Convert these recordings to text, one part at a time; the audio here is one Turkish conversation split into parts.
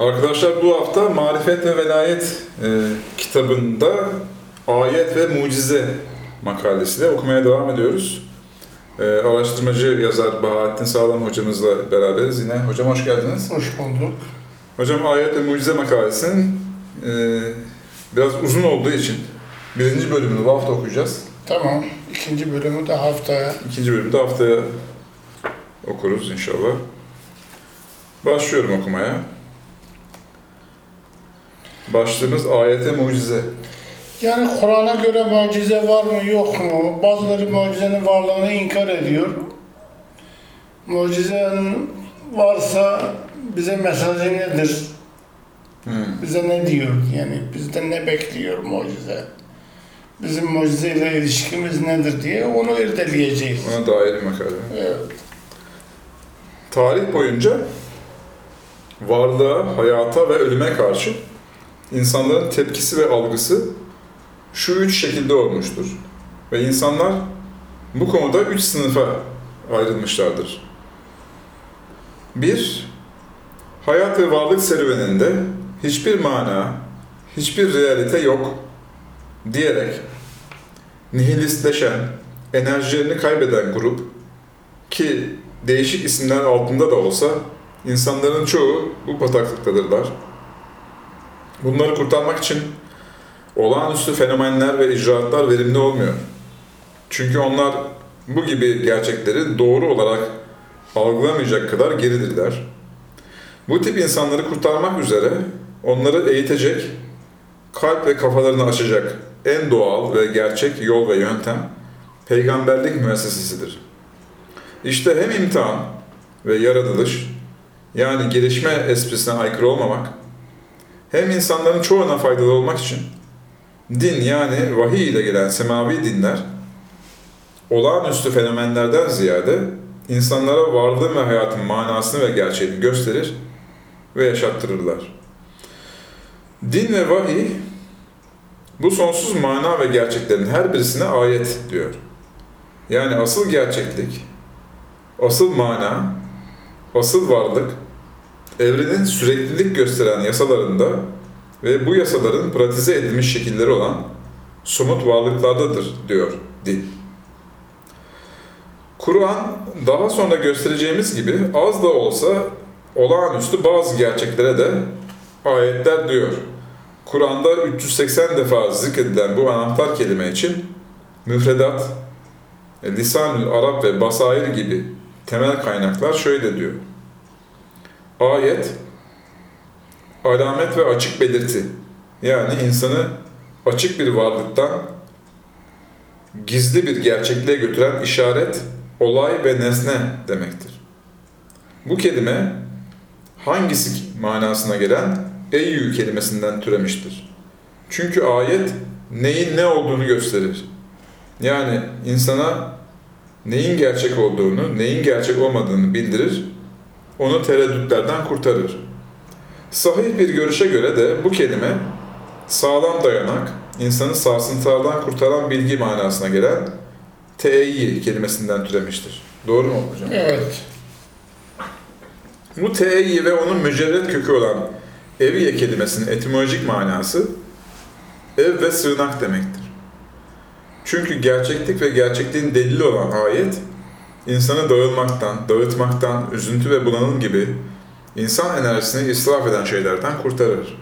Arkadaşlar bu hafta Marifet ve Velayet e, kitabında ayet ve mucize makalesiyle okumaya devam ediyoruz. E, araştırmacı yazar Bahattin Sağlam hocamızla beraberiz yine. Hocam hoş geldiniz. Hoş bulduk. Hocam ayet ve mucize makalesinin e, biraz uzun olduğu için birinci bölümünü bu hafta okuyacağız. Tamam. İkinci bölümü de haftaya. İkinci bölümü de haftaya okuruz inşallah. Başlıyorum okumaya. Başlığımız ayete mucize. Yani Kur'an'a göre mucize var mı yok mu? Bazıları mucizenin varlığını inkar ediyor. Mucizenin varsa bize mesajı nedir? Hmm. Bize ne diyor? Yani bizden ne bekliyor mucize? Bizim mucizeyle ilişkimiz nedir diye onu irdeleyeceğiz. Ona dair makale. Evet. Tarih boyunca varlığa, hayata ve ölüme karşı insanların tepkisi ve algısı şu üç şekilde olmuştur. Ve insanlar bu konuda üç sınıfa ayrılmışlardır. Bir, hayat ve varlık serüveninde hiçbir mana, hiçbir realite yok diyerek nihilistleşen, enerjilerini kaybeden grup ki değişik isimler altında da olsa insanların çoğu bu bataklıktadırlar. Bunları kurtarmak için olağanüstü fenomenler ve icraatlar verimli olmuyor. Çünkü onlar bu gibi gerçekleri doğru olarak algılamayacak kadar geridirler. Bu tip insanları kurtarmak üzere onları eğitecek, kalp ve kafalarını açacak en doğal ve gerçek yol ve yöntem peygamberlik müessesesidir. İşte hem imtihan ve yaratılış, yani gelişme esprisine aykırı olmamak, hem insanların çoğuna faydalı olmak için din yani vahiy ile gelen semavi dinler, olağanüstü fenomenlerden ziyade insanlara varlığın ve hayatın manasını ve gerçeğini gösterir ve yaşattırırlar. Din ve vahiy, bu sonsuz mana ve gerçeklerin her birisine ayet diyor. Yani asıl gerçeklik, asıl mana, asıl varlık, evrenin süreklilik gösteren yasalarında ve bu yasaların pratize edilmiş şekilleri olan somut varlıklardadır diyor din. Kur'an daha sonra göstereceğimiz gibi az da olsa olağanüstü bazı gerçeklere de ayetler diyor. Kur'an'da 380 defa zikredilen bu anahtar kelime için müfredat, Lisanül Arap ve Basair gibi temel kaynaklar şöyle diyor. Ayet, alamet ve açık belirti. Yani insanı açık bir varlıktan gizli bir gerçekliğe götüren işaret, olay ve nesne demektir. Bu kelime hangisi manasına gelen eyyü kelimesinden türemiştir. Çünkü ayet neyin ne olduğunu gösterir. Yani insana neyin gerçek olduğunu, neyin gerçek olmadığını bildirir, onu tereddütlerden kurtarır. Sahih bir görüşe göre de bu kelime sağlam dayanak, insanı sarsıntılardan kurtaran bilgi manasına gelen te'yyi kelimesinden türemiştir. Doğru mu hocam? Evet. Bu te'yyi ve onun mücerret kökü olan eviye kelimesinin etimolojik manası ev ve sığınak demektir. Çünkü gerçeklik ve gerçekliğin delili olan ayet, insanı dağılmaktan, dağıtmaktan, üzüntü ve bunalım gibi insan enerjisini israf eden şeylerden kurtarır.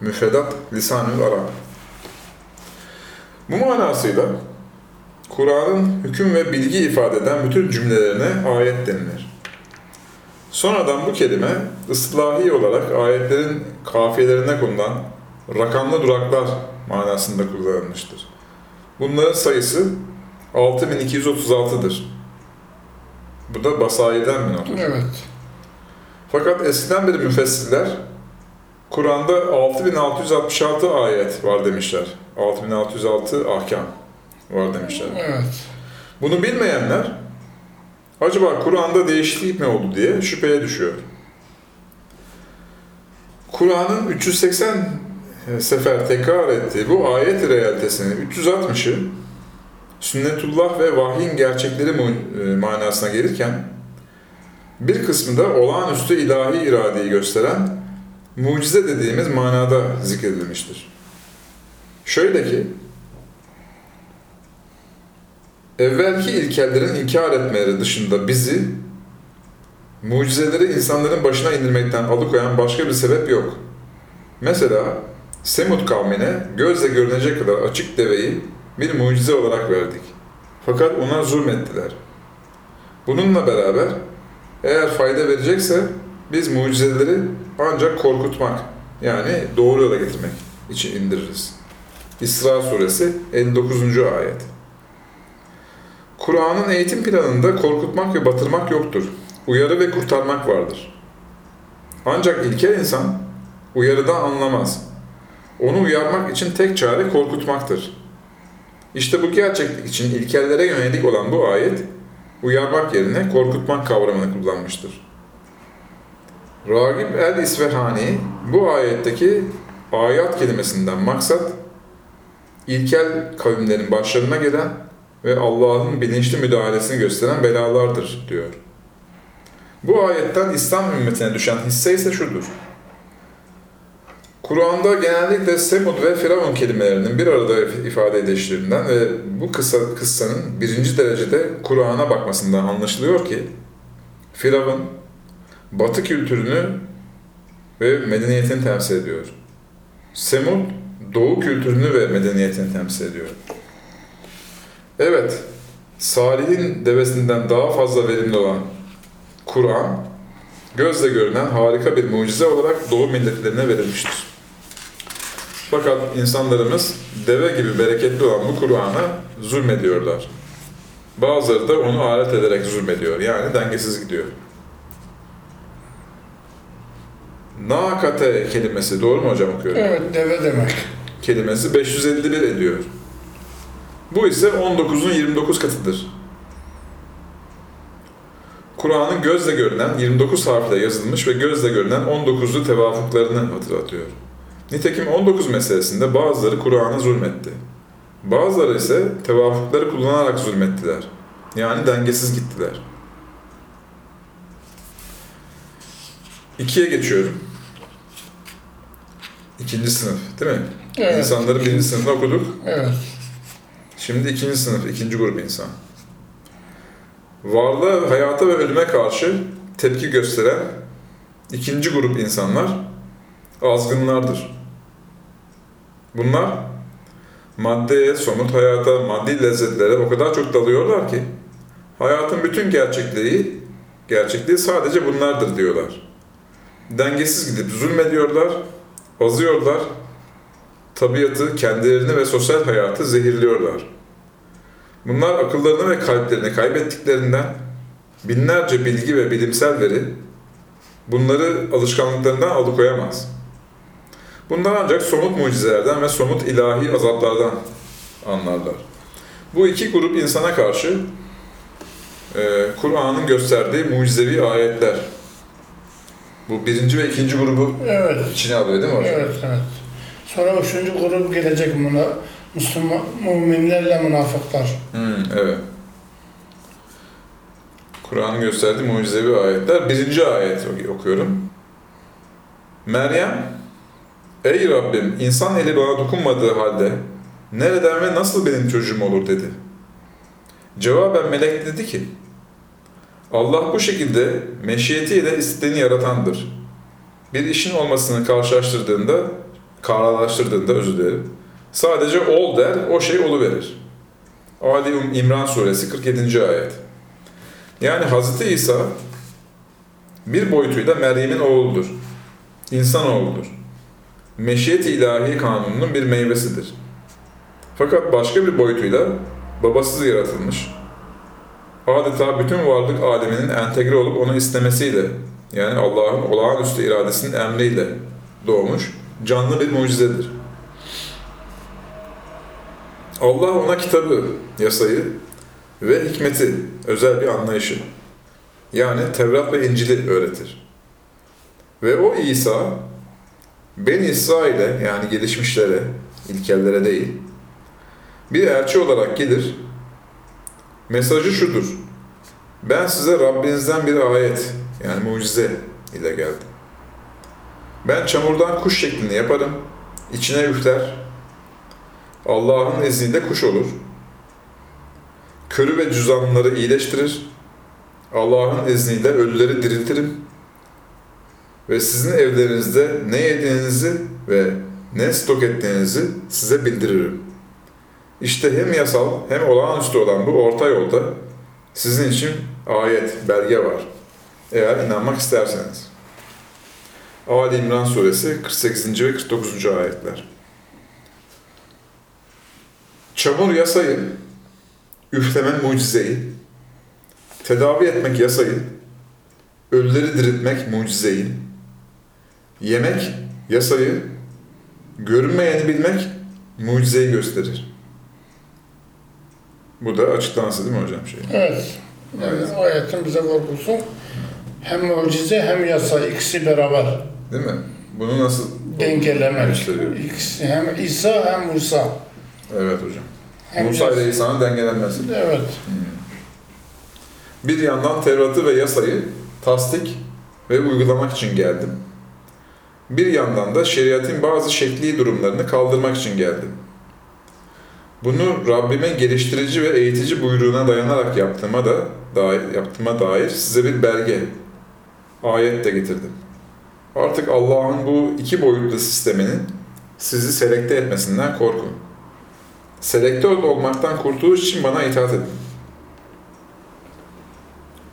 Müfredat Lisanül Arap. Bu manasıyla Kur'an'ın hüküm ve bilgi ifade eden bütün cümlelerine ayet denilir. Sonradan bu kelime ıslahi olarak ayetlerin kafiyelerine konulan rakamlı duraklar manasında kullanılmıştır. Bunların sayısı 6236'dır. Bu da Basair'den bir not. Evet. Fakat eskiden beri müfessirler Kur'an'da 6666 ayet var demişler. 6606 ahkam var demişler. Evet. Bunu bilmeyenler acaba Kur'an'da değişiklik mi oldu diye şüpheye düşüyor. Kur'an'ın 380 sefer tekrar ettiği bu ayet realitesinin 360'ı sünnetullah ve vahyin gerçekleri e, manasına gelirken bir kısmı da olağanüstü ilahi iradeyi gösteren mucize dediğimiz manada zikredilmiştir. Şöyle ki, evvelki ilkellerin inkar etmeleri dışında bizi, mucizeleri insanların başına indirmekten alıkoyan başka bir sebep yok. Mesela Semud kavmine gözle görünecek kadar açık deveyi bir mucize olarak verdik. Fakat ona zulmettiler. Bununla beraber eğer fayda verecekse biz mucizeleri ancak korkutmak yani doğru yola getirmek için indiririz. İsra suresi 59. ayet. Kur'an'ın eğitim planında korkutmak ve batırmak yoktur. Uyarı ve kurtarmak vardır. Ancak ilkel insan uyarıdan anlamaz. Onu uyarmak için tek çare korkutmaktır. İşte bu gerçeklik için ilkellere yönelik olan bu ayet, uyarmak yerine korkutmak kavramını kullanmıştır. Ragib el-İsvehani bu ayetteki ayat kelimesinden maksat, ilkel kavimlerin başlarına gelen ve Allah'ın bilinçli müdahalesini gösteren belalardır diyor. Bu ayetten İslam ümmetine düşen hisse ise şudur. Kur'an'da genellikle Semud ve Firavun kelimelerinin bir arada ifade edilişlerinden ve bu kısa kıssanın birinci derecede Kur'an'a bakmasından anlaşılıyor ki Firavun Batı kültürünü ve medeniyetini temsil ediyor. Semud Doğu kültürünü ve medeniyetini temsil ediyor. Evet, Salih'in devesinden daha fazla verimli olan Kur'an, gözle görünen harika bir mucize olarak Doğu milletlerine verilmiştir. Fakat insanlarımız deve gibi bereketli olan bu Kur'an'a zulmediyorlar. Bazıları da onu alet ederek zulmediyor. Yani dengesiz gidiyor. Nakate kelimesi doğru mu hocam okuyorum? Evet, deve demek. Kelimesi 551 ediyor. Bu ise 19'un 29 katıdır. Kur'an'ın gözle görünen 29 harfle yazılmış ve gözle görünen 19'lu tevafuklarını hatırlatıyor. Nitekim 19 meselesinde bazıları Kur'an'a zulmetti. Bazıları ise tevafukları kullanarak zulmettiler. Yani dengesiz gittiler. İkiye geçiyorum. İkinci sınıf, değil mi? Evet. İnsanların birinci sınıfını okuduk. Evet. Şimdi ikinci sınıf, ikinci grup insan. Varlığa, hayata ve ölüme karşı tepki gösteren ikinci grup insanlar azgınlardır. Bunlar maddeye, somut hayata, maddi lezzetlere o kadar çok dalıyorlar ki hayatın bütün gerçekliği, gerçekliği sadece bunlardır diyorlar. Dengesiz gidip zulmediyorlar, azıyorlar, tabiatı, kendilerini ve sosyal hayatı zehirliyorlar. Bunlar akıllarını ve kalplerini kaybettiklerinden binlerce bilgi ve bilimsel veri bunları alışkanlıklarından alıkoyamaz. Bunlar ancak somut mucizelerden ve somut ilahi azaplardan anlarlar. Bu iki grup insana karşı e, Kur'an'ın gösterdiği mucizevi ayetler. Bu birinci ve ikinci grubu Evet. içine alıyor değil mi hocam? Evet, evet. Sonra üçüncü grup gelecek buna. Müslüman, müminlerle münafıklar. Hmm, evet. Kur'an'ın gösterdiği mucizevi ayetler. Birinci ayet okuyorum. Meryem, Ey Rabbim, insan eli bana dokunmadığı halde nereden ve nasıl benim çocuğum olur dedi. Cevaben melek dedi ki, Allah bu şekilde meşiyetiyle istediğini yaratandır. Bir işin olmasını karşılaştırdığında, kararlaştırdığında özür dilerim, sadece ol der, o şey oluverir. Ali İmran suresi 47. ayet. Yani Hz. İsa bir boyutuyla Meryem'in oğludur. İnsan oğludur. Meşiyet-i ilahi kanununun bir meyvesidir. Fakat başka bir boyutuyla babasız yaratılmış. Adeta bütün varlık aleminin entegre olup onu istemesiyle, yani Allah'ın olağanüstü iradesinin emriyle doğmuş canlı bir mucizedir. Allah ona kitabı, yasayı ve hikmeti, özel bir anlayışı, yani Tevrat ve İncil'i öğretir. Ve o İsa, Ben İsrail'e yani gelişmişlere, ilkellere değil, bir elçi olarak gelir. Mesajı şudur. Ben size Rabbinizden bir ayet, yani mucize ile geldim. Ben çamurdan kuş şeklini yaparım. İçine üfler. Allah'ın izniyle kuş olur. Körü ve cüzamlıları iyileştirir. Allah'ın izniyle ölüleri diriltirim. Ve sizin evlerinizde ne yediğinizi ve ne stok ettiğinizi size bildiririm. İşte hem yasal hem olağanüstü olan bu orta yolda sizin için ayet, belge var. Eğer inanmak isterseniz. Ali İmran Suresi 48. ve 49. ayetler. Çamur yasayı, üfleme mucizeyi, tedavi etmek yasayı, ölüleri diriltmek mucizeyi, yemek yasayı, görünmeyeni bilmek mucizeyi gösterir. Bu da açıklaması değil mi hocam? Şey? Evet. Yani Evet. ayetin bize vurgusu hem mucize hem yasa ikisi beraber Değil mi? Bunu nasıl dengelemek. İkisi hem İsa hem Musa. Evet hocam. Hem Musa ile İsa'nın dengelenmesi. Evet. Bir yandan Tevrat'ı ve yasayı tasdik ve uygulamak için geldim. Bir yandan da şeriatın bazı şekli durumlarını kaldırmak için geldim. Bunu Rabbimin geliştirici ve eğitici buyruğuna dayanarak yaptığıma da dair, yaptığıma dair size bir belge, ayet de getirdim. Artık Allah'ın bu iki boyutlu sisteminin sizi selekte etmesinden korkun. Selektör olmaktan kurtuluş için bana itaat edin.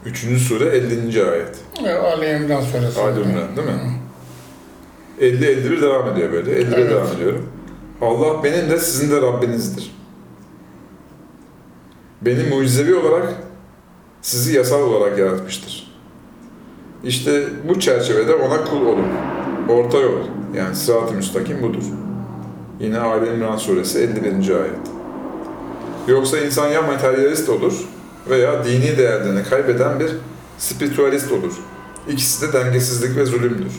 3. sure 50. ayet. Ali İmran suresi. Ali İmran değil mi? 50-51 devam ediyor böyle. 51 Evet. devam ediyorum. Allah benim de sizin de Rabbinizdir. Beni mucizevi olarak sizi yasal olarak yaratmıştır. İşte bu çerçevede ona kul olun. Orta yol. Yani sırat-ı müstakim budur. Yine Ali İmran suresi 51. ayet. Yoksa insan ya materyalist olur veya dini değerlerini kaybeden bir spiritüalist olur. İkisi de dengesizlik ve zulümdür.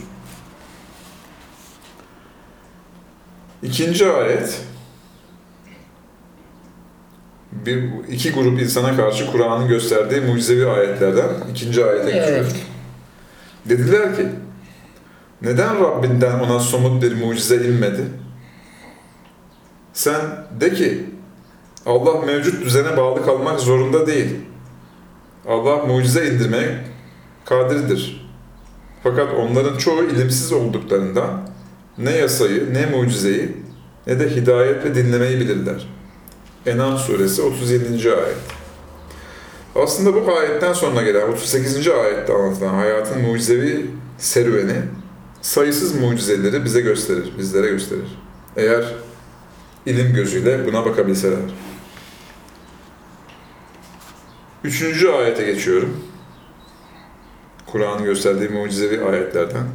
İkinci ayet bir iki grup insana karşı Kur'an'ın gösterdiği mucizevi ayetlerden ikinci ayete. Evet. Dediler ki neden Rabbinden ona somut bir mucize inmedi? Sen de ki Allah mevcut düzene bağlı kalmak zorunda değil. Allah mucize indirmeye kadirdir. Fakat onların çoğu ilimsiz olduklarından ne yasayı, ne mucizeyi, ne de hidayet ve dinlemeyi bilirler. Enam suresi 37. ayet. Aslında bu ayetten sonra gelen 38. ayette anlatılan hayatın mucizevi serüveni sayısız mucizeleri bize gösterir, bizlere gösterir. Eğer ilim gözüyle buna bakabilseler. Üçüncü ayete geçiyorum. Kur'an'ın gösterdiği mucizevi ayetlerden.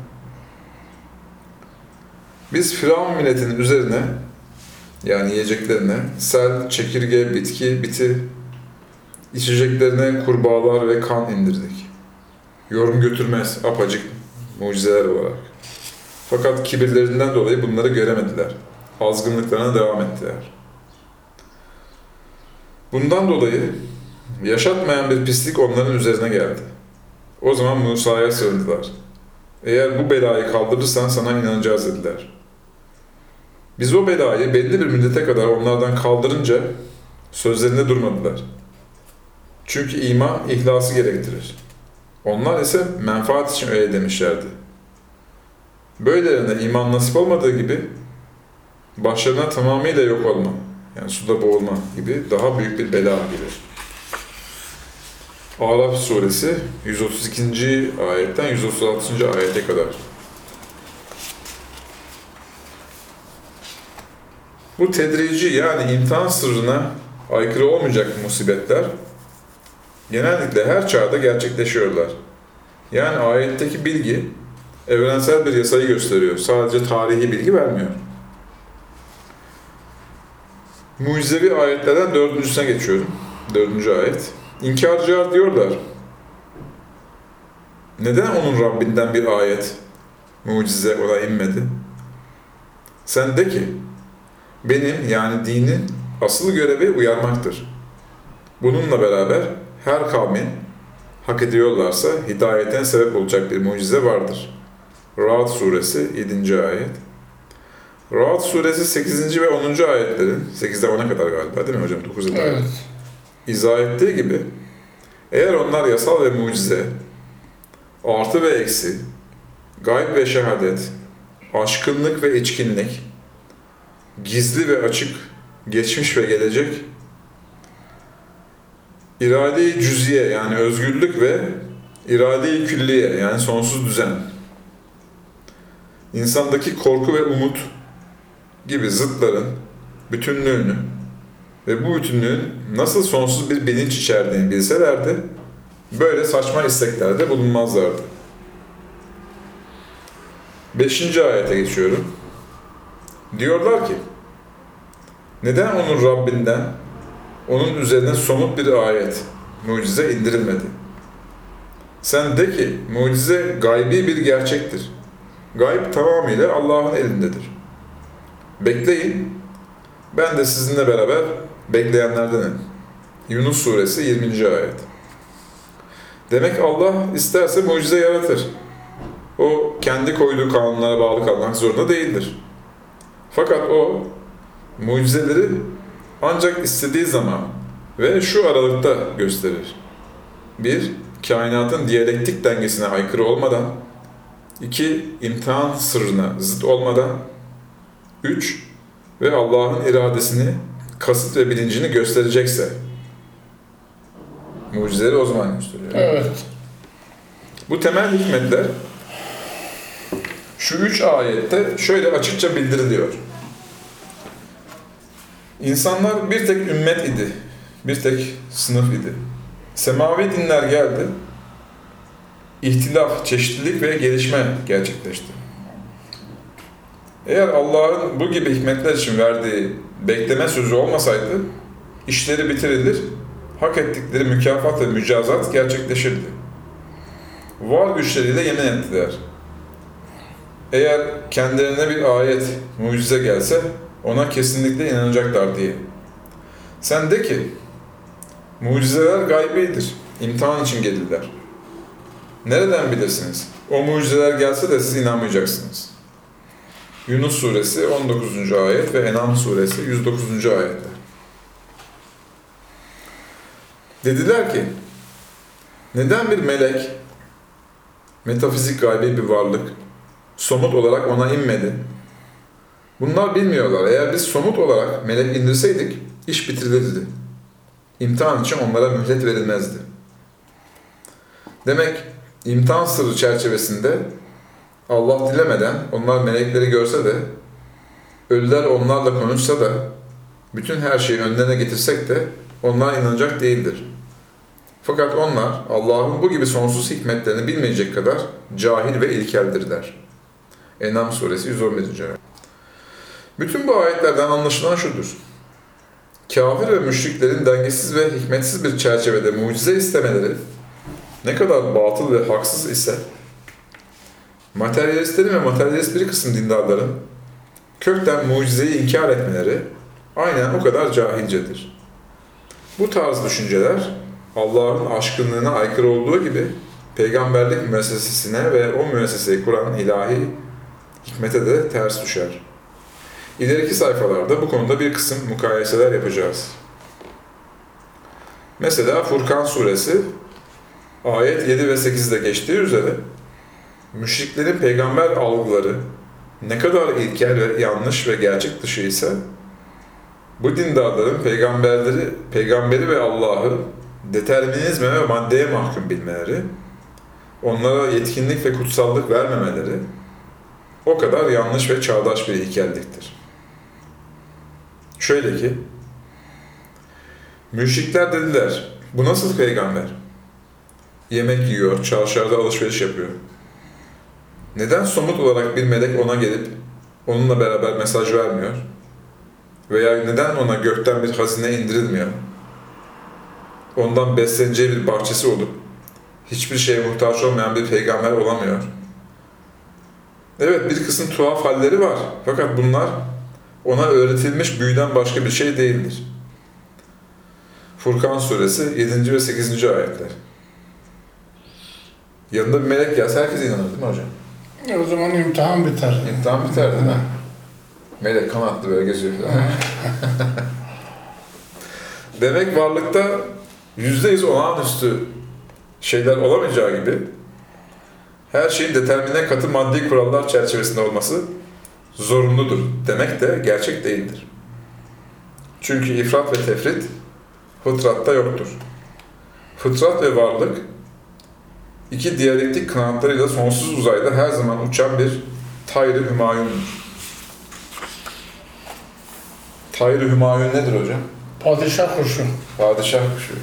Biz Firavun milletinin üzerine yani yiyeceklerine sel, çekirge, bitki, biti, içeceklerine kurbağalar ve kan indirdik. Yorum götürmez apacık mucizeler olarak. Fakat kibirlerinden dolayı bunları göremediler. Azgınlıklarına devam ettiler. Bundan dolayı yaşatmayan bir pislik onların üzerine geldi. O zaman Musa'ya sığındılar. Eğer bu belayı kaldırırsan sana inanacağız dediler. Biz o belayı belli bir müddete kadar onlardan kaldırınca sözlerinde durmadılar. Çünkü iman ihlası gerektirir. Onlar ise menfaat için öyle demişlerdi. Böylelerine iman nasip olmadığı gibi başlarına tamamıyla yok olma, yani suda boğulma gibi daha büyük bir bela gelir. Araf suresi 132. ayetten 136. ayete kadar. Bu tedrici yani imtihan sırrına aykırı olmayacak musibetler genellikle her çağda gerçekleşiyorlar. Yani ayetteki bilgi evrensel bir yasayı gösteriyor. Sadece tarihi bilgi vermiyor. Mucizevi ayetlerden dördüncüsüne geçiyorum. Dördüncü ayet. İnkarcılar diyorlar. Neden onun Rabbinden bir ayet, mucize ona inmedi? Sen de ki, benim yani dinin asıl görevi uyarmaktır. Bununla beraber her kavmin hak ediyorlarsa hidayeten sebep olacak bir mucize vardır. Ra'd suresi 7. ayet. Ra'd suresi 8. ve 10. ayetlerin 8'den 10'a kadar galiba değil mi hocam? 9'a kadar. Evet. İzah ettiği gibi eğer onlar yasal ve mucize, artı ve eksi, gayb ve şehadet, aşkınlık ve içkinlik, gizli ve açık, geçmiş ve gelecek, irade-i cüziye yani özgürlük ve irade-i külliye yani sonsuz düzen, insandaki korku ve umut gibi zıtların bütünlüğünü ve bu bütünlüğün nasıl sonsuz bir bilinç içerdiğini bilselerdi, böyle saçma isteklerde bulunmazlardı. Beşinci ayete geçiyorum. Diyorlar ki, neden onun Rabbinden, onun üzerine somut bir ayet, mucize indirilmedi? Sen de ki, mucize gaybi bir gerçektir. Gayb tamamıyla Allah'ın elindedir. Bekleyin, ben de sizinle beraber bekleyenlerdenim. Yunus suresi 20. ayet. Demek Allah isterse mucize yaratır. O kendi koyduğu kanunlara bağlı kalmak zorunda değildir. Fakat o mucizeleri ancak istediği zaman ve şu aralıkta gösterir. Bir, kainatın diyalektik dengesine aykırı olmadan. iki imtihan sırrına zıt olmadan. Üç, ve Allah'ın iradesini, kasıt ve bilincini gösterecekse mucizeleri o zaman gösteriyor. Evet. Bu temel hikmetler şu üç ayette şöyle açıkça bildiriliyor. İnsanlar bir tek ümmet idi, bir tek sınıf idi. Semavi dinler geldi, ihtilaf, çeşitlilik ve gelişme gerçekleşti. Eğer Allah'ın bu gibi hikmetler için verdiği bekleme sözü olmasaydı, işleri bitirilir, hak ettikleri mükafat ve mücazat gerçekleşirdi. Var güçleriyle yemin ettiler. Eğer kendilerine bir ayet, mucize gelse ona kesinlikle inanacaklar diye. Sen de ki, mucizeler gaybidir, imtihan için gelirler. Nereden bilirsiniz? O mucizeler gelse de siz inanmayacaksınız. Yunus suresi 19. ayet ve Enam suresi 109. ayetler. Dediler ki, neden bir melek, metafizik gaybi bir varlık, somut olarak ona inmedi? Bunlar bilmiyorlar. Eğer biz somut olarak melek indirseydik, iş bitirilirdi. İmtihan için onlara mühlet verilmezdi. Demek imtihan sırrı çerçevesinde Allah dilemeden onlar melekleri görse de, ölüler onlarla konuşsa da, bütün her şeyi önlerine getirsek de onlar inanacak değildir. Fakat onlar Allah'ın bu gibi sonsuz hikmetlerini bilmeyecek kadar cahil ve ilkeldirler. Enam suresi 111. ayet. Bütün bu ayetlerden anlaşılan şudur. Kafir ve müşriklerin dengesiz ve hikmetsiz bir çerçevede mucize istemeleri ne kadar batıl ve haksız ise materyalistlerin ve materyalist bir kısım dindarların kökten mucizeyi inkar etmeleri aynen o kadar cahilcedir. Bu tarz düşünceler Allah'ın aşkınlığına aykırı olduğu gibi peygamberlik müessesesine ve o müesseseyi kuran ilahi hikmete de ters düşer. İleriki sayfalarda bu konuda bir kısım mukayeseler yapacağız. Mesela Furkan suresi ayet 7 ve 8'de geçtiği üzere müşriklerin peygamber algıları ne kadar ilkel ve yanlış ve gerçek dışı ise bu dindarların peygamberleri, peygamberi ve Allah'ı determinizme ve maddeye mahkum bilmeleri, onlara yetkinlik ve kutsallık vermemeleri o kadar yanlış ve çağdaş bir ilkelliktir. Şöyle ki, müşrikler dediler, bu nasıl peygamber? Yemek yiyor, çarşılarda alışveriş yapıyor. Neden somut olarak bir melek ona gelip onunla beraber mesaj vermiyor? Veya neden ona gökten bir hazine indirilmiyor? Ondan besleneceği bir bahçesi olup hiçbir şeye muhtaç olmayan bir peygamber olamıyor. Evet bir kısım tuhaf halleri var. Fakat bunlar ona öğretilmiş büyüden başka bir şey değildir. Furkan suresi 7. ve 8. ayetler. Yanında bir melek gelse herkes inanır değil mi hocam? E, O zaman imtihan biter. İmtihan biter değil mi? Melek kanatlı böyle geziyor falan. Demek varlıkta yüzde yüz olağanüstü şeyler olamayacağı gibi her şeyin determine katı maddi kurallar çerçevesinde olması zorunludur demek de gerçek değildir. Çünkü ifrat ve tefrit fıtratta yoktur. Fıtrat ve varlık iki diyalektik kanatlarıyla sonsuz uzayda her zaman uçan bir Tayr-ı Hümayun'dur. Tayr-ı Hümayun nedir hocam? Padişah kuşu. Padişah kuşu.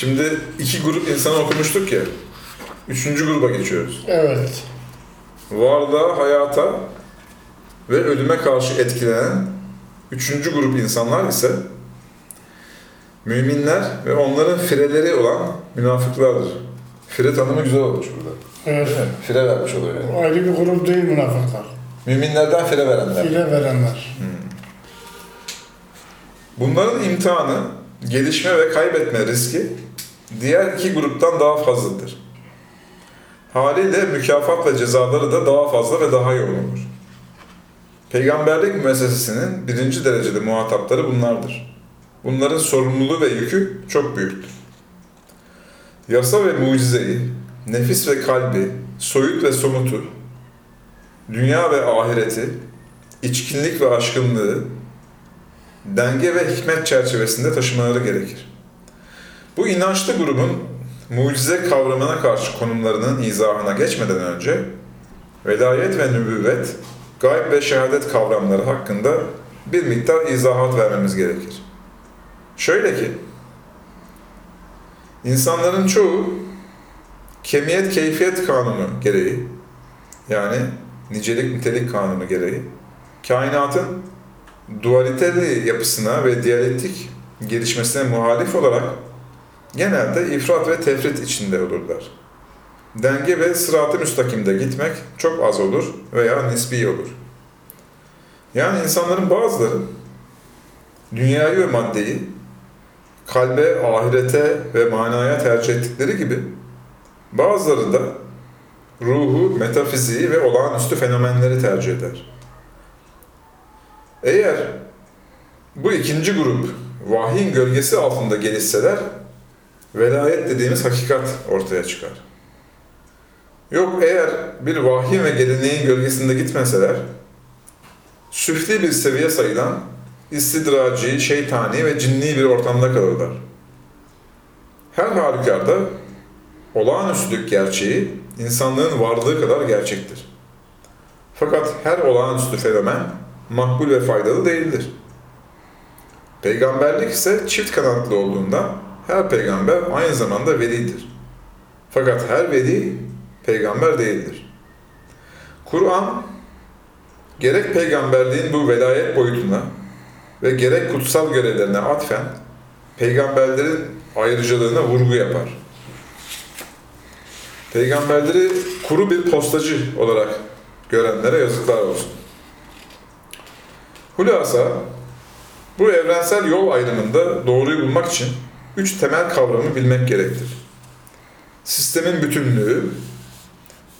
Şimdi iki grup insanı okumuştuk ya. Üçüncü gruba geçiyoruz. Evet. Varlığa, hayata ve ölüme karşı etkilenen üçüncü grup insanlar ise müminler ve onların fireleri olan münafıklardır. Fire tanımı güzel olmuş burada. Evet. Fire vermiş oluyor yani. Ayrı bir grup değil münafıklar. Müminlerden fire verenler. Hile verenler. Bunların imtihanı, gelişme ve kaybetme riski diğer iki gruptan daha fazladır. Haliyle mükafat ve cezaları da daha fazla ve daha yoğun olur. Peygamberlik müessesesinin birinci derecede muhatapları bunlardır. Bunların sorumluluğu ve yükü çok büyüktür. Yasa ve mucizeyi, nefis ve kalbi, soyut ve somutu, dünya ve ahireti, içkinlik ve aşkınlığı, denge ve hikmet çerçevesinde taşımaları gerekir. Bu inançlı grubun mucize kavramına karşı konumlarının izahına geçmeden önce velayet ve nübüvvet, gayb ve şehadet kavramları hakkında bir miktar izahat vermemiz gerekir. Şöyle ki, insanların çoğu kemiyet keyfiyet kanunu gereği, yani nicelik nitelik kanunu gereği, kainatın dualiteli yapısına ve diyalektik gelişmesine muhalif olarak genelde ifrat ve tefrit içinde olurlar. Denge ve sırat-ı müstakimde gitmek çok az olur veya nisbi olur. Yani insanların bazıları dünyayı ve maddeyi kalbe, ahirete ve manaya tercih ettikleri gibi bazıları da ruhu, metafiziği ve olağanüstü fenomenleri tercih eder. Eğer bu ikinci grup vahyin gölgesi altında gelişseler, velayet dediğimiz hakikat ortaya çıkar. Yok eğer bir vahyin ve geleneğin gölgesinde gitmeseler, süfli bir seviye sayılan istidraci, şeytani ve cinni bir ortamda kalırlar. Her halükarda olağanüstülük gerçeği insanlığın varlığı kadar gerçektir. Fakat her olağanüstü fenomen makbul ve faydalı değildir. Peygamberlik ise çift kanatlı olduğunda her peygamber aynı zamanda velidir. Fakat her veli peygamber değildir. Kur'an gerek peygamberliğin bu velayet boyutuna ve gerek kutsal görevlerine atfen peygamberlerin ayrıcalığına vurgu yapar. Peygamberleri kuru bir postacı olarak görenlere yazıklar olsun. Hulasa, bu evrensel yol ayrımında doğruyu bulmak için üç temel kavramı bilmek gerektir. Sistemin bütünlüğü,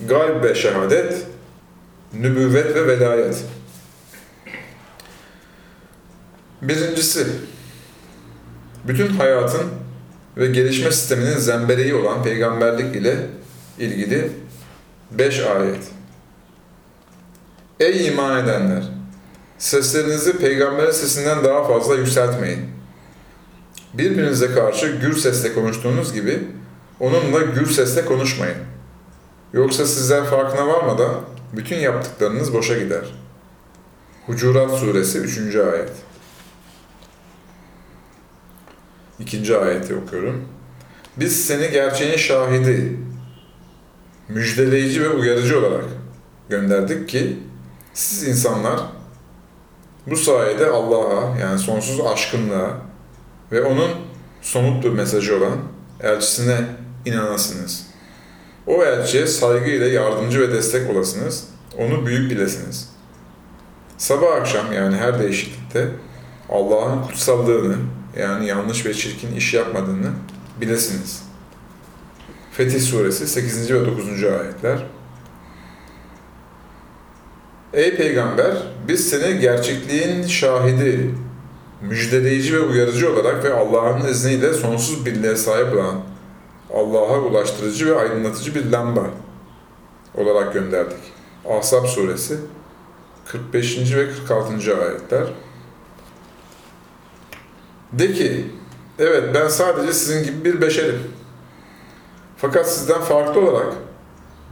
gayb ve şehadet, nübüvvet ve velayet. Birincisi, bütün hayatın ve gelişme sisteminin zembereği olan peygamberlik ile ilgili beş ayet. Ey iman edenler! Seslerinizi peygamberin sesinden daha fazla yükseltmeyin. Birbirinize karşı gür sesle konuştuğunuz gibi onunla gür sesle konuşmayın. Yoksa sizler farkına varmadan bütün yaptıklarınız boşa gider. Hucurat Suresi 3. ayet. İkinci ayeti okuyorum. Biz seni gerçeğin şahidi, müjdeleyici ve uyarıcı olarak gönderdik ki siz insanlar bu sayede Allah'a yani sonsuz aşkınlığa ve onun somut bir mesajı olan elçisine inanasınız. O elçiye saygıyla yardımcı ve destek olasınız. Onu büyük bilesiniz. Sabah akşam yani her değişiklikte Allah'ın kutsallığını yani yanlış ve çirkin iş yapmadığını bilesiniz. Fetih Suresi 8. ve 9. ayetler. Ey Peygamber, biz seni gerçekliğin şahidi, müjdeleyici ve uyarıcı olarak ve Allah'ın izniyle sonsuz birliğe sahip olan Allah'a ulaştırıcı ve aydınlatıcı bir lamba olarak gönderdik. Ahzab suresi 45. ve 46. ayetler. De ki, evet ben sadece sizin gibi bir beşerim. Fakat sizden farklı olarak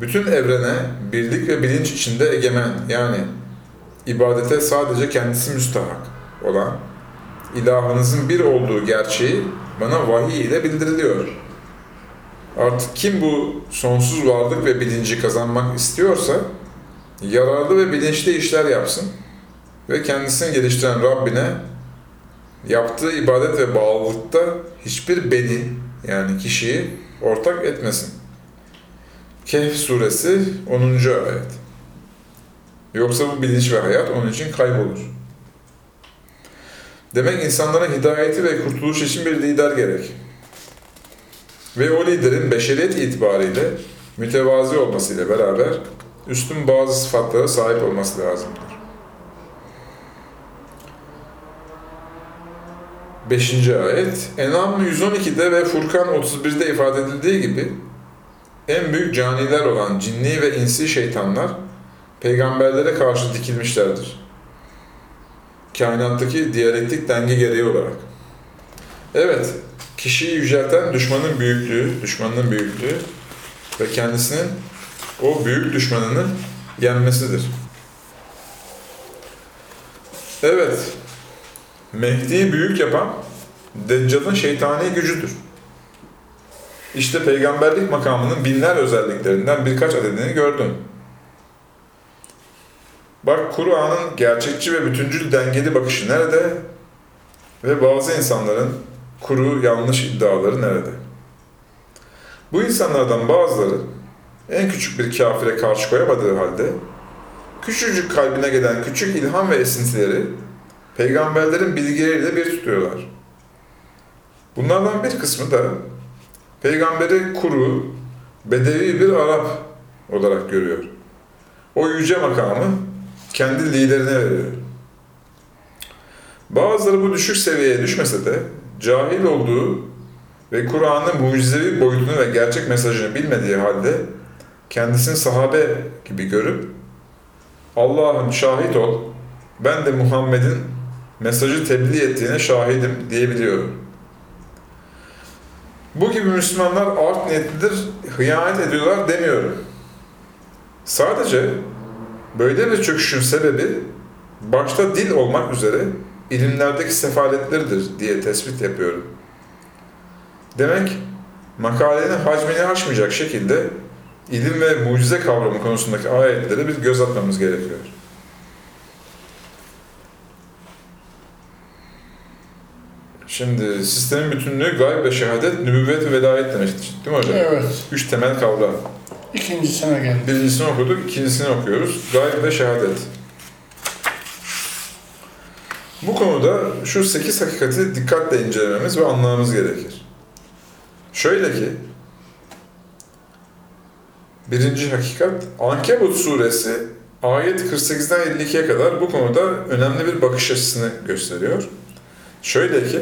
bütün evrene birlik ve bilinç içinde egemen yani ibadete sadece kendisi müstahak olan ilahınızın bir olduğu gerçeği bana vahiy ile bildiriliyor. Artık kim bu sonsuz varlık ve bilinci kazanmak istiyorsa yararlı ve bilinçli işler yapsın ve kendisini geliştiren Rabbine yaptığı ibadet ve bağlılıkta hiçbir beni yani kişiyi ortak etmesin. Kehf suresi 10. ayet. Yoksa bu bilinç ve hayat onun için kaybolur. Demek insanlara hidayeti ve kurtuluş için bir lider gerek. Ve o liderin beşeriyet itibariyle mütevazi olmasıyla beraber üstün bazı sıfatlara sahip olması lazımdır. 5. ayet Enam 112'de ve Furkan 31'de ifade edildiği gibi en büyük caniler olan cinni ve insi şeytanlar peygamberlere karşı dikilmişlerdir. Kainattaki diyalektik denge gereği olarak. Evet, kişiyi yücelten düşmanın büyüklüğü, düşmanının büyüklüğü ve kendisinin o büyük düşmanını yenmesidir. Evet, Mehdi'yi büyük yapan Deccal'ın şeytani gücüdür. İşte peygamberlik makamının binler özelliklerinden birkaç adedini gördüm. Bak Kur'an'ın gerçekçi ve bütüncül dengeli bakışı nerede? Ve bazı insanların kuru yanlış iddiaları nerede? Bu insanlardan bazıları en küçük bir kafire karşı koyamadığı halde küçücük kalbine gelen küçük ilham ve esintileri peygamberlerin bilgileriyle bir tutuyorlar. Bunlardan bir kısmı da peygamberi kuru, bedevi bir Arap olarak görüyor. O yüce makamı kendi liderine veriyor. Bazıları bu düşük seviyeye düşmese de cahil olduğu ve Kur'an'ın mucizevi boyutunu ve gerçek mesajını bilmediği halde kendisini sahabe gibi görüp Allah'ım şahit ol, ben de Muhammed'in mesajı tebliğ ettiğine şahidim diyebiliyorum. Bu gibi Müslümanlar art niyetlidir, hıyanet ediyorlar demiyorum. Sadece böyle bir çöküşün sebebi başta dil olmak üzere ilimlerdeki sefaletleridir diye tespit yapıyorum. Demek makalenin hacmini aşmayacak şekilde ilim ve mucize kavramı konusundaki ayetlere bir göz atmamız gerekiyor. Şimdi sistemin bütünlüğü gayb ve şehadet, nübüvvet ve velayet demektir. Değil mi hocam? Evet. Üç temel kavram. İkincisine geldi. Birincisini okuduk, ikincisini okuyoruz. Gayb ve şehadet. Bu konuda şu sekiz hakikati dikkatle incelememiz ve anlamamız gerekir. Şöyle ki, birinci hakikat, Ankebut suresi ayet 48'den 52'ye kadar bu konuda önemli bir bakış açısını gösteriyor. Şöyle ki,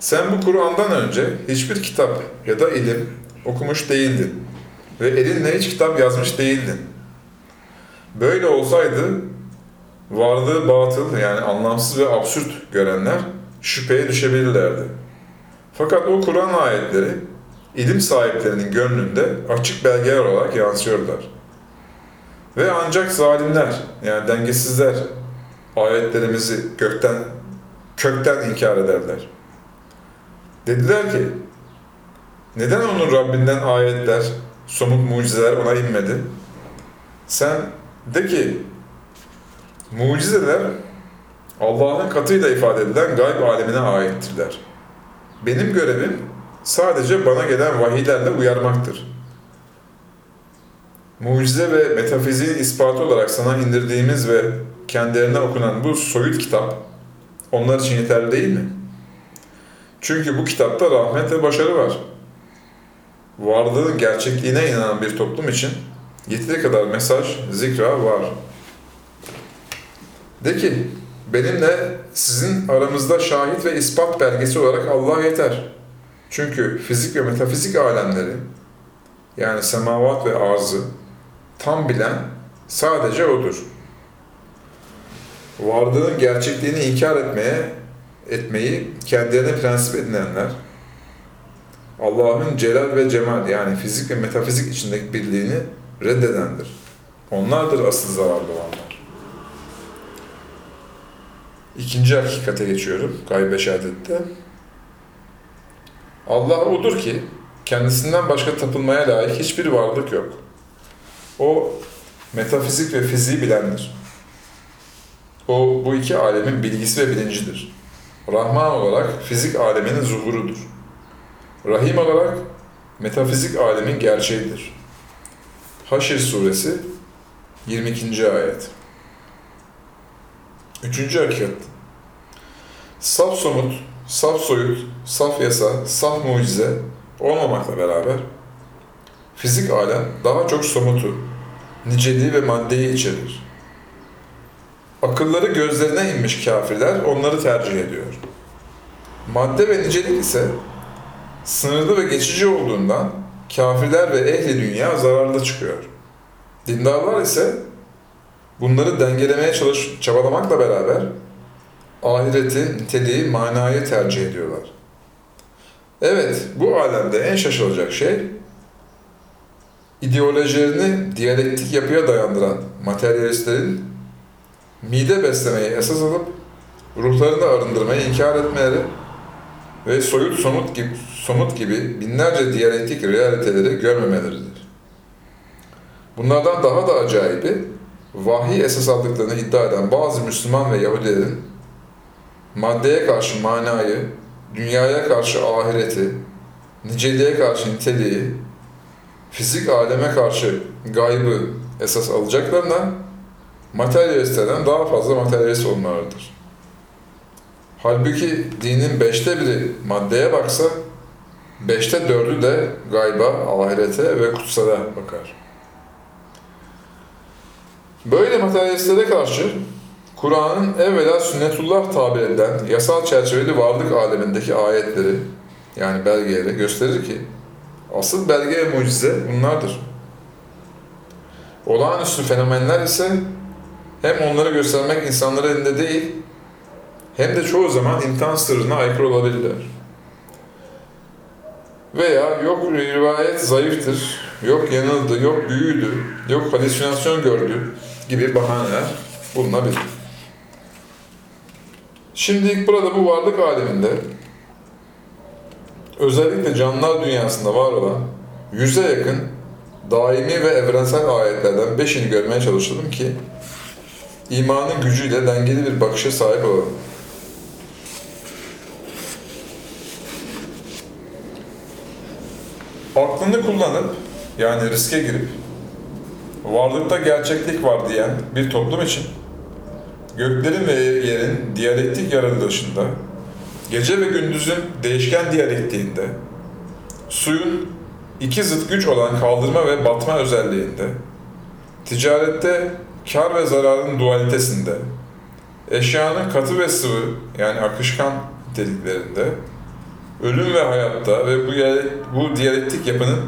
sen bu Kur'an'dan önce hiçbir kitap ya da ilim okumuş değildin ve elinle hiç kitap yazmış değildin. Böyle olsaydı varlığı batıl yani anlamsız ve absürt görenler şüpheye düşebilirlerdi. Fakat o Kur'an ayetleri ilim sahiplerinin gönlünde açık belgeler olarak yansıyorlar. Ve ancak zalimler yani dengesizler ayetlerimizi gökten kökten inkar ederler. Dediler ki neden onun Rabbinden ayetler, somut mucizeler ona inmedi? Sen de ki mucizeler Allah'ın katıyla ifade edilen gayb alemine aittirler. Benim görevim sadece bana gelen vahiylerle uyarmaktır. Mucize ve metafiziğin ispatı olarak sana indirdiğimiz ve kendilerine okunan bu soyut kitap onlar için yeterli değil mi? Çünkü bu kitapta rahmet ve başarı var. Varlığın gerçekliğine inanan bir toplum için yeteri kadar mesaj, zikra var. De ki, benimle sizin aramızda şahit ve ispat belgesi olarak Allah yeter. Çünkü fizik ve metafizik alemleri, yani semavat ve arzı, tam bilen sadece O'dur. Varlığın gerçekliğini inkar etmeye, etmeyi kendilerine prensip edinenler, Allah'ın celal ve cemal yani fizik ve metafizik içindeki birliğini reddedendir. Onlardır asıl zararlı olanlar. İkinci hakikate geçiyorum gaybe şehadette. Allah odur ki kendisinden başka tapılmaya layık hiçbir varlık yok. O metafizik ve fiziği bilendir. O bu iki alemin bilgisi ve bilincidir. Rahman olarak fizik aleminin zuhurudur. Rahim olarak metafizik alemin gerçeğidir. Haşr suresi 22. ayet. Üçüncü hakikat. Saf somut, saf soyut, saf yasa, saf mucize olmamakla beraber fizik alem daha çok somutu, niceliği ve maddeyi içerir. Akılları gözlerine inmiş kafirler onları tercih ediyor. Madde ve nicelik ise sınırlı ve geçici olduğundan kafirler ve ehli dünya zararlı çıkıyor. Dindarlar ise bunları dengelemeye çalış, çabalamakla beraber ahireti, niteliği, manayı tercih ediyorlar. Evet, bu alemde en şaşılacak şey ideolojilerini diyalektik yapıya dayandıran materyalistlerin mide beslemeyi esas alıp ruhlarını arındırmayı inkar etmeleri ve soyut somut gibi, somut gibi binlerce diyalektik realiteleri görmemeleridir. Bunlardan daha da acayibi, vahiy esas aldıklarını iddia eden bazı Müslüman ve Yahudilerin maddeye karşı manayı, dünyaya karşı ahireti, niceliğe karşı niteliği, fizik aleme karşı gaybı esas alacaklarına materyalistlerden daha fazla materyalist olmalıdır. Halbuki dinin beşte biri maddeye baksa, beşte dördü de gayba, ahirete ve kutsala bakar. Böyle materyalistlere karşı Kur'an'ın evvela sünnetullah tabir edilen yasal çerçeveli varlık alemindeki ayetleri yani belgeleri gösterir ki asıl belge ve mucize bunlardır. Olağanüstü fenomenler ise hem onları göstermek insanların elinde değil hem de çoğu zaman imtihan sırrına aykırı olabilirler. Veya yok rivayet zayıftır, yok yanıldı, yok büyüdü, yok halüsinasyon gördü gibi bahaneler bulunabilir. Şimdi burada bu varlık aleminde özellikle canlılar dünyasında var olan yüze yakın daimi ve evrensel ayetlerden beşini görmeye çalışalım ki imanın gücüyle dengeli bir bakışa sahip olalım. Aklını kullanıp yani riske girip varlıkta gerçeklik var diyen bir toplum için göklerin ve yerin diyalektik yaratılışında, gece ve gündüzün değişken diyalektiğinde, suyun iki zıt güç olan kaldırma ve batma özelliğinde, ticarette kar ve zararın dualitesinde, eşyanın katı ve sıvı yani akışkan niteliklerinde, ölüm ve hayatta ve bu, bu diyalektik yapının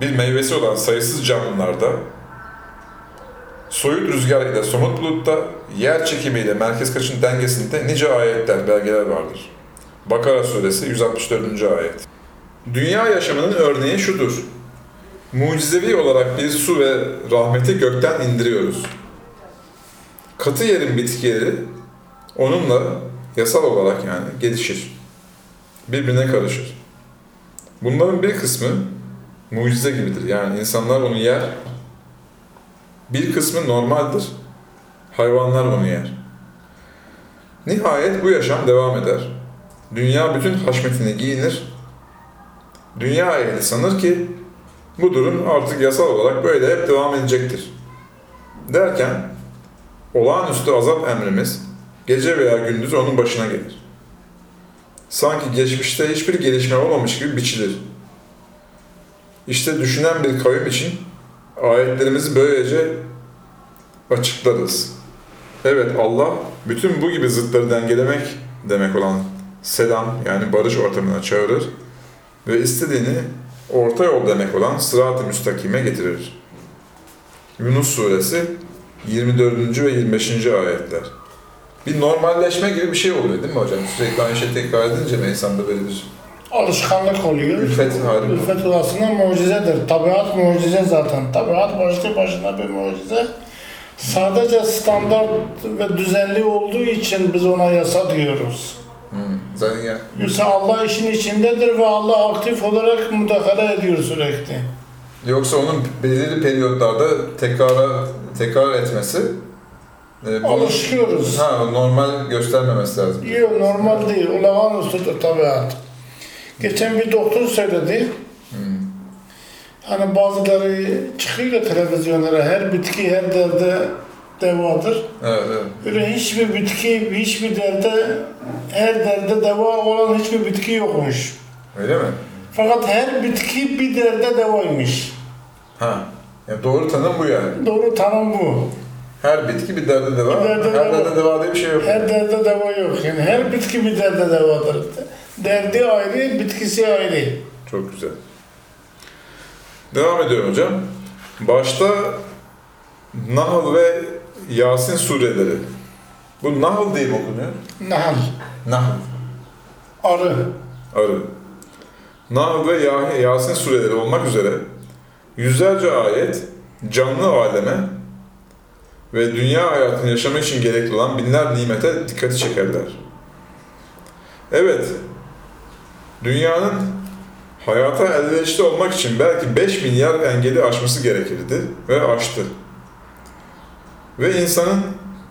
bir meyvesi olan sayısız canlılarda soyut rüzgar ile somut bulutta, yer çekimiyle merkez kaçın dengesinde nice ayetler, belgeler vardır. Bakara suresi 164. ayet. Dünya yaşamının örneği şudur. Mucizevi olarak bir su ve rahmeti gökten indiriyoruz. Katı yerin bitkileri onunla yasal olarak yani gelişir. Birbirine karışır. Bunların bir kısmı mucize gibidir. Yani insanlar onu yer, bir kısmı normaldir. Hayvanlar onu yer. Nihayet bu yaşam devam eder. Dünya bütün haşmetini giyinir. Dünya ehli sanır ki bu durum artık yasal olarak böyle hep devam edecektir. Derken olağanüstü azap emrimiz gece veya gündüz onun başına gelir. Sanki geçmişte hiçbir gelişme olmamış gibi biçilir. İşte düşünen bir kavim için ayetlerimizi böylece açıklarız. Evet Allah bütün bu gibi zıtları dengelemek demek olan selam yani barış ortamına çağırır ve istediğini orta yol demek olan sırat-ı müstakime getirir. Yunus suresi 24. ve 25. ayetler. Bir normalleşme gibi bir şey oluyor değil mi hocam? Sürekli aynı şey tekrar edince mi insanda böyle bir Alışkanlık oluyor. ülfet hali mi? Ülfet olasına mucizedir. Tabiat mucize zaten. Tabiat başlı başına bir mucize. Sadece standart ve düzenli olduğu için biz ona yasa diyoruz. Hmm, zaten ya. Yoksa Allah işin içindedir ve Allah aktif olarak müdahale ediyor sürekli. Yoksa onun belirli periyotlarda tekrara tekrar etmesi e, bunu- Alışıyoruz. ha, normal göstermemesi lazım. Yok normal değil. Olağanüstüdür tabiat. Geçen bir doktor söyledi. Hmm. Hani bazıları çıkıyor televizyonlara her bitki her derde devadır. Evet, evet. Böyle hiçbir bitki, hiçbir derde, her derde deva olan hiçbir bitki yokmuş. Öyle mi? Fakat her bitki bir derde devaymış. Ha. Ya doğru tanım bu yani. Doğru tanım bu. Her bitki bir derde deva. Bir derde Her deva. derde deva diye bir şey yok. Her derde deva yok. Yani her bitki bir derde devadır. Derdi ayrı, bitkisi ayrı. Çok güzel. Devam ediyorum hocam. Başta Nahl ve Yasin sureleri. Bu Nahl diye mi okunuyor? Nahl, Nahl. arı. Arı. Nahl ve Ya- Yasin sureleri olmak üzere yüzlerce ayet canlı aleme ve dünya hayatını yaşamak için gerekli olan binler nimete dikkati çekerler. Evet, dünyanın hayata elverişli olmak için belki 5 milyar engeli aşması gerekirdi ve aştı. Ve insanın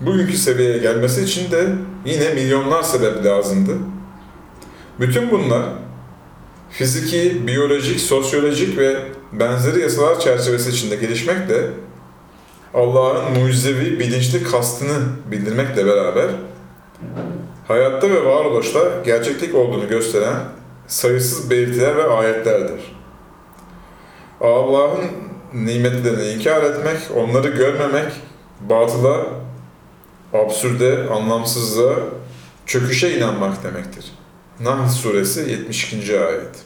bugünkü seviyeye gelmesi için de yine milyonlar sebep lazımdı. Bütün bunlar fiziki, biyolojik, sosyolojik ve benzeri yasalar çerçevesi içinde gelişmekle Allah'ın mucizevi bilinçli kastını bildirmekle beraber hayatta ve varoluşta gerçeklik olduğunu gösteren sayısız belirtiler ve ayetlerdir. Allah'ın nimetlerini inkar etmek, onları görmemek, batıla, absürde, anlamsızlığa, çöküşe inanmak demektir. Nahl suresi 72. ayet.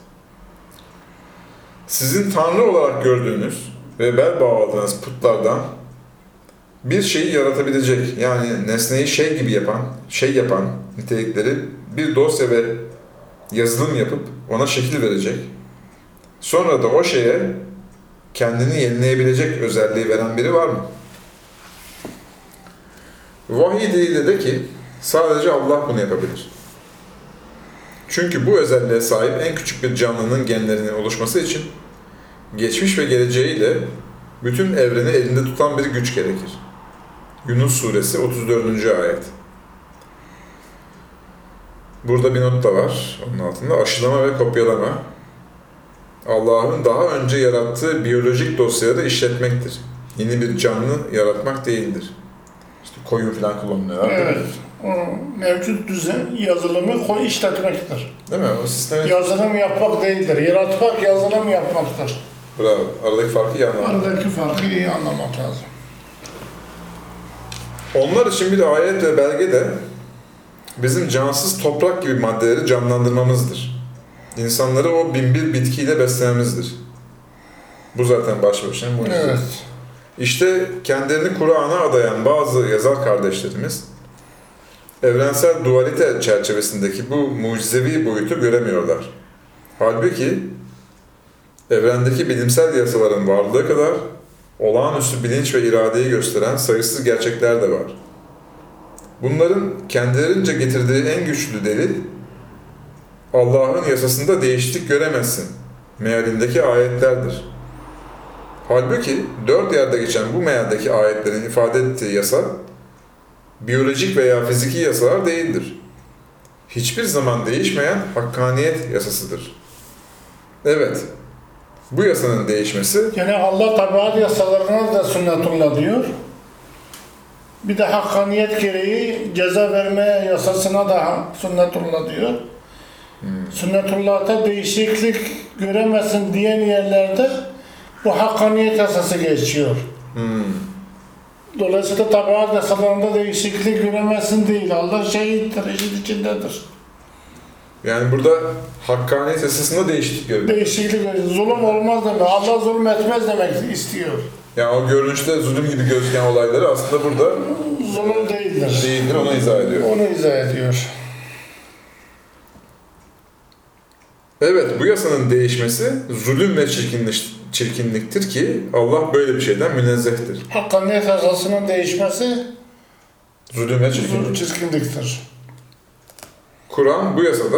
Sizin Tanrı olarak gördüğünüz ve bel bağladığınız putlardan bir şeyi yaratabilecek yani nesneyi şey gibi yapan, şey yapan nitelikleri bir dosya ve yazılım yapıp ona şekil verecek. Sonra da o şeye kendini yenileyebilecek özelliği veren biri var mı? Vahiy diliyle de ki sadece Allah bunu yapabilir. Çünkü bu özelliğe sahip en küçük bir canlının genlerinin oluşması için geçmiş ve geleceğiyle bütün evreni elinde tutan bir güç gerekir. Yunus suresi 34. ayet. Burada bir not da var onun altında. Aşılama ve kopyalama Allah'ın daha önce yarattığı biyolojik dosyaları işletmektir. Yeni bir canlı yaratmak değildir. İşte koyun falan kullanılıyor. Evet. O mevcut düzen yazılımı koy işletmektir. Değil mi? O sistemi... Yazılım yapmak değildir. Yaratmak yazılım yapmaktır. Bravo. Aradaki farkı iyi anladım. Aradaki farkı iyi anlamak lazım. Onlar için bir ayet ve belge de bizim cansız toprak gibi maddeleri canlandırmamızdır. İnsanları o binbir bitkiyle beslememizdir. Bu zaten baş başına mucize. Evet. İşte kendilerini Kur'an'a adayan bazı yazar kardeşlerimiz evrensel dualite çerçevesindeki bu mucizevi boyutu göremiyorlar. Halbuki evrendeki bilimsel yasaların varlığı kadar olağanüstü bilinç ve iradeyi gösteren sayısız gerçekler de var. Bunların kendilerince getirdiği en güçlü delil Allah'ın yasasında değişiklik göremezsin mealindeki ayetlerdir. Halbuki dört yerde geçen bu mealdeki ayetlerin ifade ettiği yasa biyolojik veya fiziki yasalar değildir. Hiçbir zaman değişmeyen hakkaniyet yasasıdır. Evet, bu yasanın değişmesi Yani Allah tabiat yasalarına da sünnetullah diyor. Bir de hakkaniyet gereği ceza verme yasasına da sünnetullah diyor. Sünnetullah'ta değişiklik göremesin diyen yerlerde bu hakkaniyet yasası geçiyor. Hmm. Dolayısıyla tabiat yasalarında değişiklik göremezsin değil. Allah şehittir, işin içindedir. Yani burada hakkaniyet yasasında değişiklik görüyor. Değişiklik, zulüm olmaz demek. Allah zulüm etmez demek istiyor. Yani o görünüşte zulüm gibi gözüken olayları aslında burada Zulüm değildir. değildir, ona izah ediyor. Onu izah ediyor. Evet, bu yasanın değişmesi zulüm ve çirkinlik, çirkinliktir ki Allah böyle bir şeyden münezzehtir. Hakkaniyet yasasının değişmesi Zulüm ve zulüm çirkinlik. çirkinliktir. Kur'an bu yasada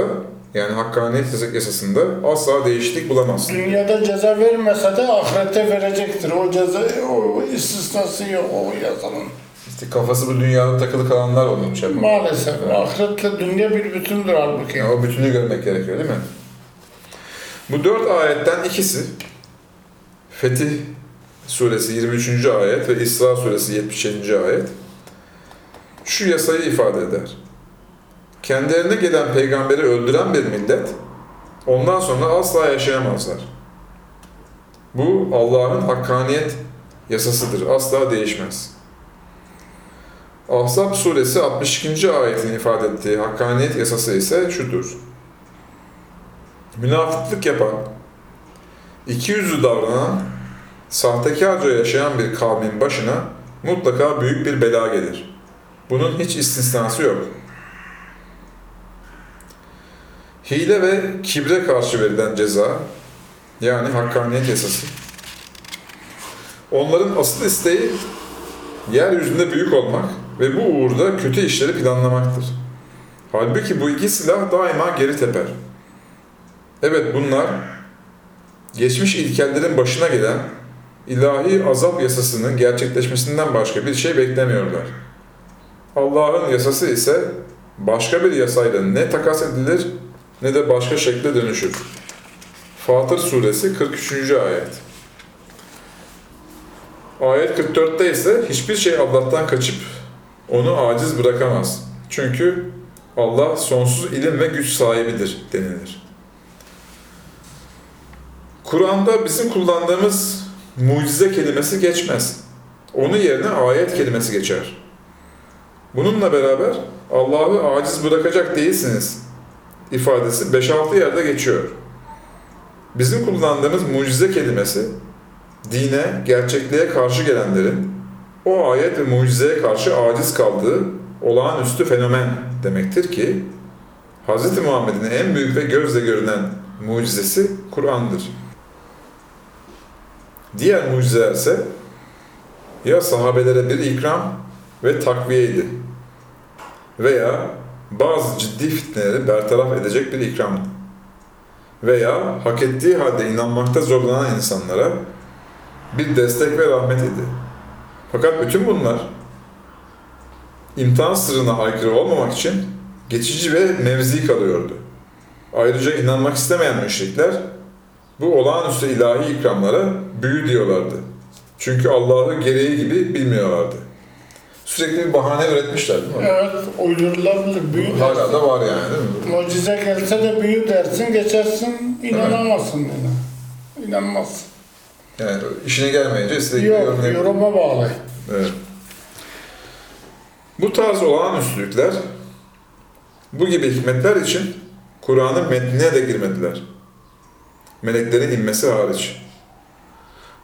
yani hakkaniyet yasasında asla değişiklik bulamaz. Dünyada ceza vermese de ahirette verecektir. O ceza, o istisnası yok o yasanın. İşte kafası bu dünyada takılı kalanlar olmuş. Şey. Maalesef. Ahiretle dünya bir bütündür halbuki. Yani o bütünü görmek gerekiyor değil mi? Bu dört ayetten ikisi Fetih suresi 23. ayet ve İsra suresi 77. ayet şu yasayı ifade eder. Kendilerine gelen peygamberi öldüren bir millet ondan sonra asla yaşayamazlar. Bu Allah'ın hakkaniyet yasasıdır. Asla değişmez. Ahzab suresi 62. ayetin ifade ettiği hakkaniyet yasası ise şudur. Münafıklık yapan, iki yüzlü davranan, sahtekarca yaşayan bir kavmin başına mutlaka büyük bir bela gelir. Bunun hiç istisnası yok. Hile ve kibre karşı verilen ceza, yani hakkaniyet yasası, onların asıl isteği yeryüzünde büyük olmak ve bu uğurda kötü işleri planlamaktır. Halbuki bu iki silah daima geri teper. Evet bunlar geçmiş ilkellerin başına gelen ilahi azap yasasının gerçekleşmesinden başka bir şey beklemiyorlar. Allah'ın yasası ise başka bir yasayla ne takas edilir ne de başka şekle dönüşür. Fatır suresi 43. ayet. Ayet 44'te ise hiçbir şey Allah'tan kaçıp onu aciz bırakamaz. Çünkü Allah sonsuz ilim ve güç sahibidir denilir. Kur'an'da bizim kullandığımız mucize kelimesi geçmez. Onun yerine ayet kelimesi geçer. Bununla beraber Allah'ı aciz bırakacak değilsiniz ifadesi 5-6 yerde geçiyor. Bizim kullandığımız mucize kelimesi dine, gerçekliğe karşı gelenlerin o ayet ve mucizeye karşı aciz kaldığı olağanüstü fenomen demektir ki Hz. Muhammed'in en büyük ve gözle görünen mucizesi Kur'an'dır. Diğer mucizeler ise ya sahabelere bir ikram ve takviyeydi veya bazı ciddi fitneleri bertaraf edecek bir ikramdı. Veya hak ettiği halde inanmakta zorlanan insanlara bir destek ve rahmet idi. Fakat bütün bunlar imtihan sırrına aykırı olmamak için geçici ve mevzi kalıyordu. Ayrıca inanmak istemeyen müşrikler bu olağanüstü ilahi ikramlara büyü diyorlardı. Çünkü Allah'ı gereği gibi bilmiyorlardı. Sürekli bir bahane üretmişler değil mi? Evet, uydurulabilir. Büyü Hala dersin. da var yani değil mi? Mucize gelse de büyü dersin, geçersin, inanamazsın yine. İnanmazsın. Yani işine gelmeyince gibi Yok, yorumlayabilir. yoruma bağlı. Evet. Bu tarz olağanüstülükler, bu gibi hikmetler için Kur'an'ın metnine de girmediler. Meleklerin inmesi hariç.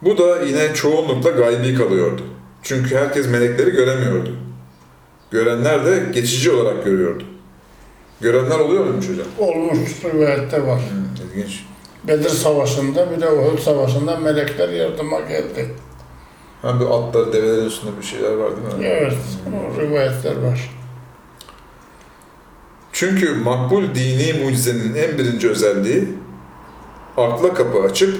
Bu da yine çoğunlukla gaybi kalıyordu. Çünkü herkes melekleri göremiyordu. Görenler de geçici olarak görüyordu. Görenler oluyor muymuş hocam? Olmuş rivayette var. Hmm, ilginç. Bedir Savaşı'nda bir de Uhud Savaşı'nda melekler yardıma geldi. Hem bir atlar, develerin üstünde bir şeyler var değil mi? Evet, o rivayetler var. Çünkü makbul dini mucizenin en birinci özelliği akla kapı açıp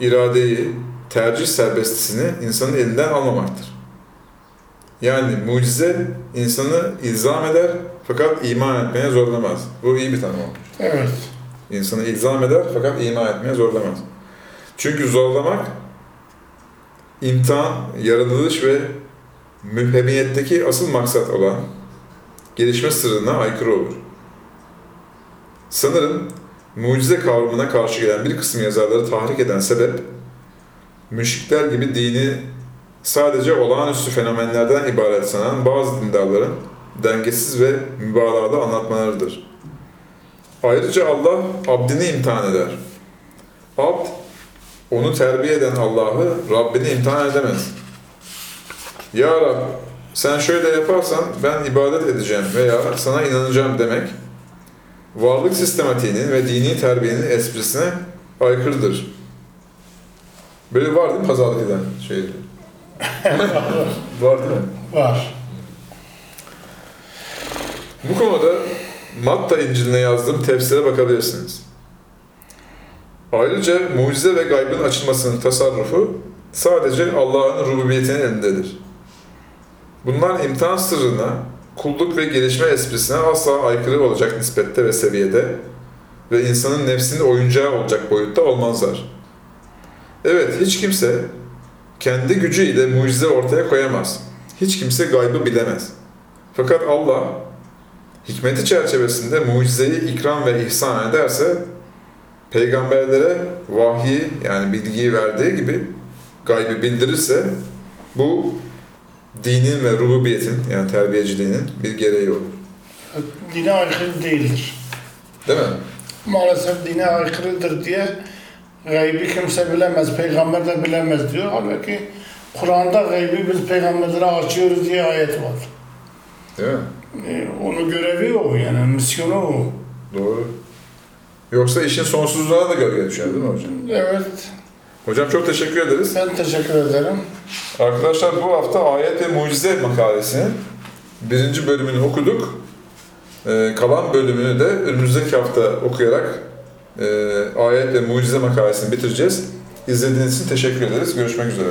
iradeyi, tercih serbestisini insanın elinden almamaktır. Yani mucize insanı ilzam eder fakat iman etmeye zorlamaz. Bu iyi bir tanım olmuş. Evet, İnsanı ilzam eder fakat iman etmeye zorlamaz. Çünkü zorlamak imtihan, yaratılış ve müphemiyetteki asıl maksat olan gelişme sırrına aykırı olur. Sanırım mucize kavramına karşı gelen bir kısım yazarları tahrik eden sebep, müşrikler gibi dini sadece olağanüstü fenomenlerden ibaret sanan bazı dindarların dengesiz ve mübalağalı anlatmalarıdır. Ayrıca Allah abdini imtihan eder. Abd, onu terbiye eden Allah'ı Rabbini imtihan edemez. Ya Rab, sen şöyle yaparsan ben ibadet edeceğim veya sana inanacağım demek, varlık sistematiğinin ve dini terbiyenin esprisine aykırıdır. Böyle var değil mi pazarlık eden şey? var değil mi? Var. Bu konuda Matta İncil'ine yazdığım tefsire bakabilirsiniz. Ayrıca mucize ve gaybın açılmasının tasarrufu sadece Allah'ın rububiyetinin elindedir. Bunlar imtihan sırrına, kulluk ve gelişme esprisine asla aykırı olacak nispette ve seviyede ve insanın nefsinin oyuncağı olacak boyutta olmazlar. Evet, hiç kimse kendi gücüyle mucize ortaya koyamaz. Hiç kimse gaybı bilemez. Fakat Allah hikmeti çerçevesinde mucizeyi ikram ve ihsan ederse peygamberlere vahyi yani bilgiyi verdiği gibi gaybı bildirirse bu dinin ve rububiyetin yani terbiyeciliğinin bir gereği olur. Dine aykırı değildir. Değil mi? Maalesef dine aykırıdır diye gaybi kimse bilemez, peygamber de bilemez diyor. Halbuki Kur'an'da gaybi biz peygamberlere açıyoruz diye ayet var. Değil mi? Ee, onun görevi o yani, misyonu o. Doğru. Yoksa işin sonsuzluğuna da gölge düşer değil mi hocam? Evet, Hocam çok teşekkür ederiz. ben teşekkür ederim. Arkadaşlar bu hafta ayet ve mucize makalesinin birinci bölümünü okuduk. Ee, kalan bölümünü de önümüzdeki hafta okuyarak e, ayet ve mucize makalesini bitireceğiz. İzlediğiniz için teşekkür ederiz. Görüşmek üzere.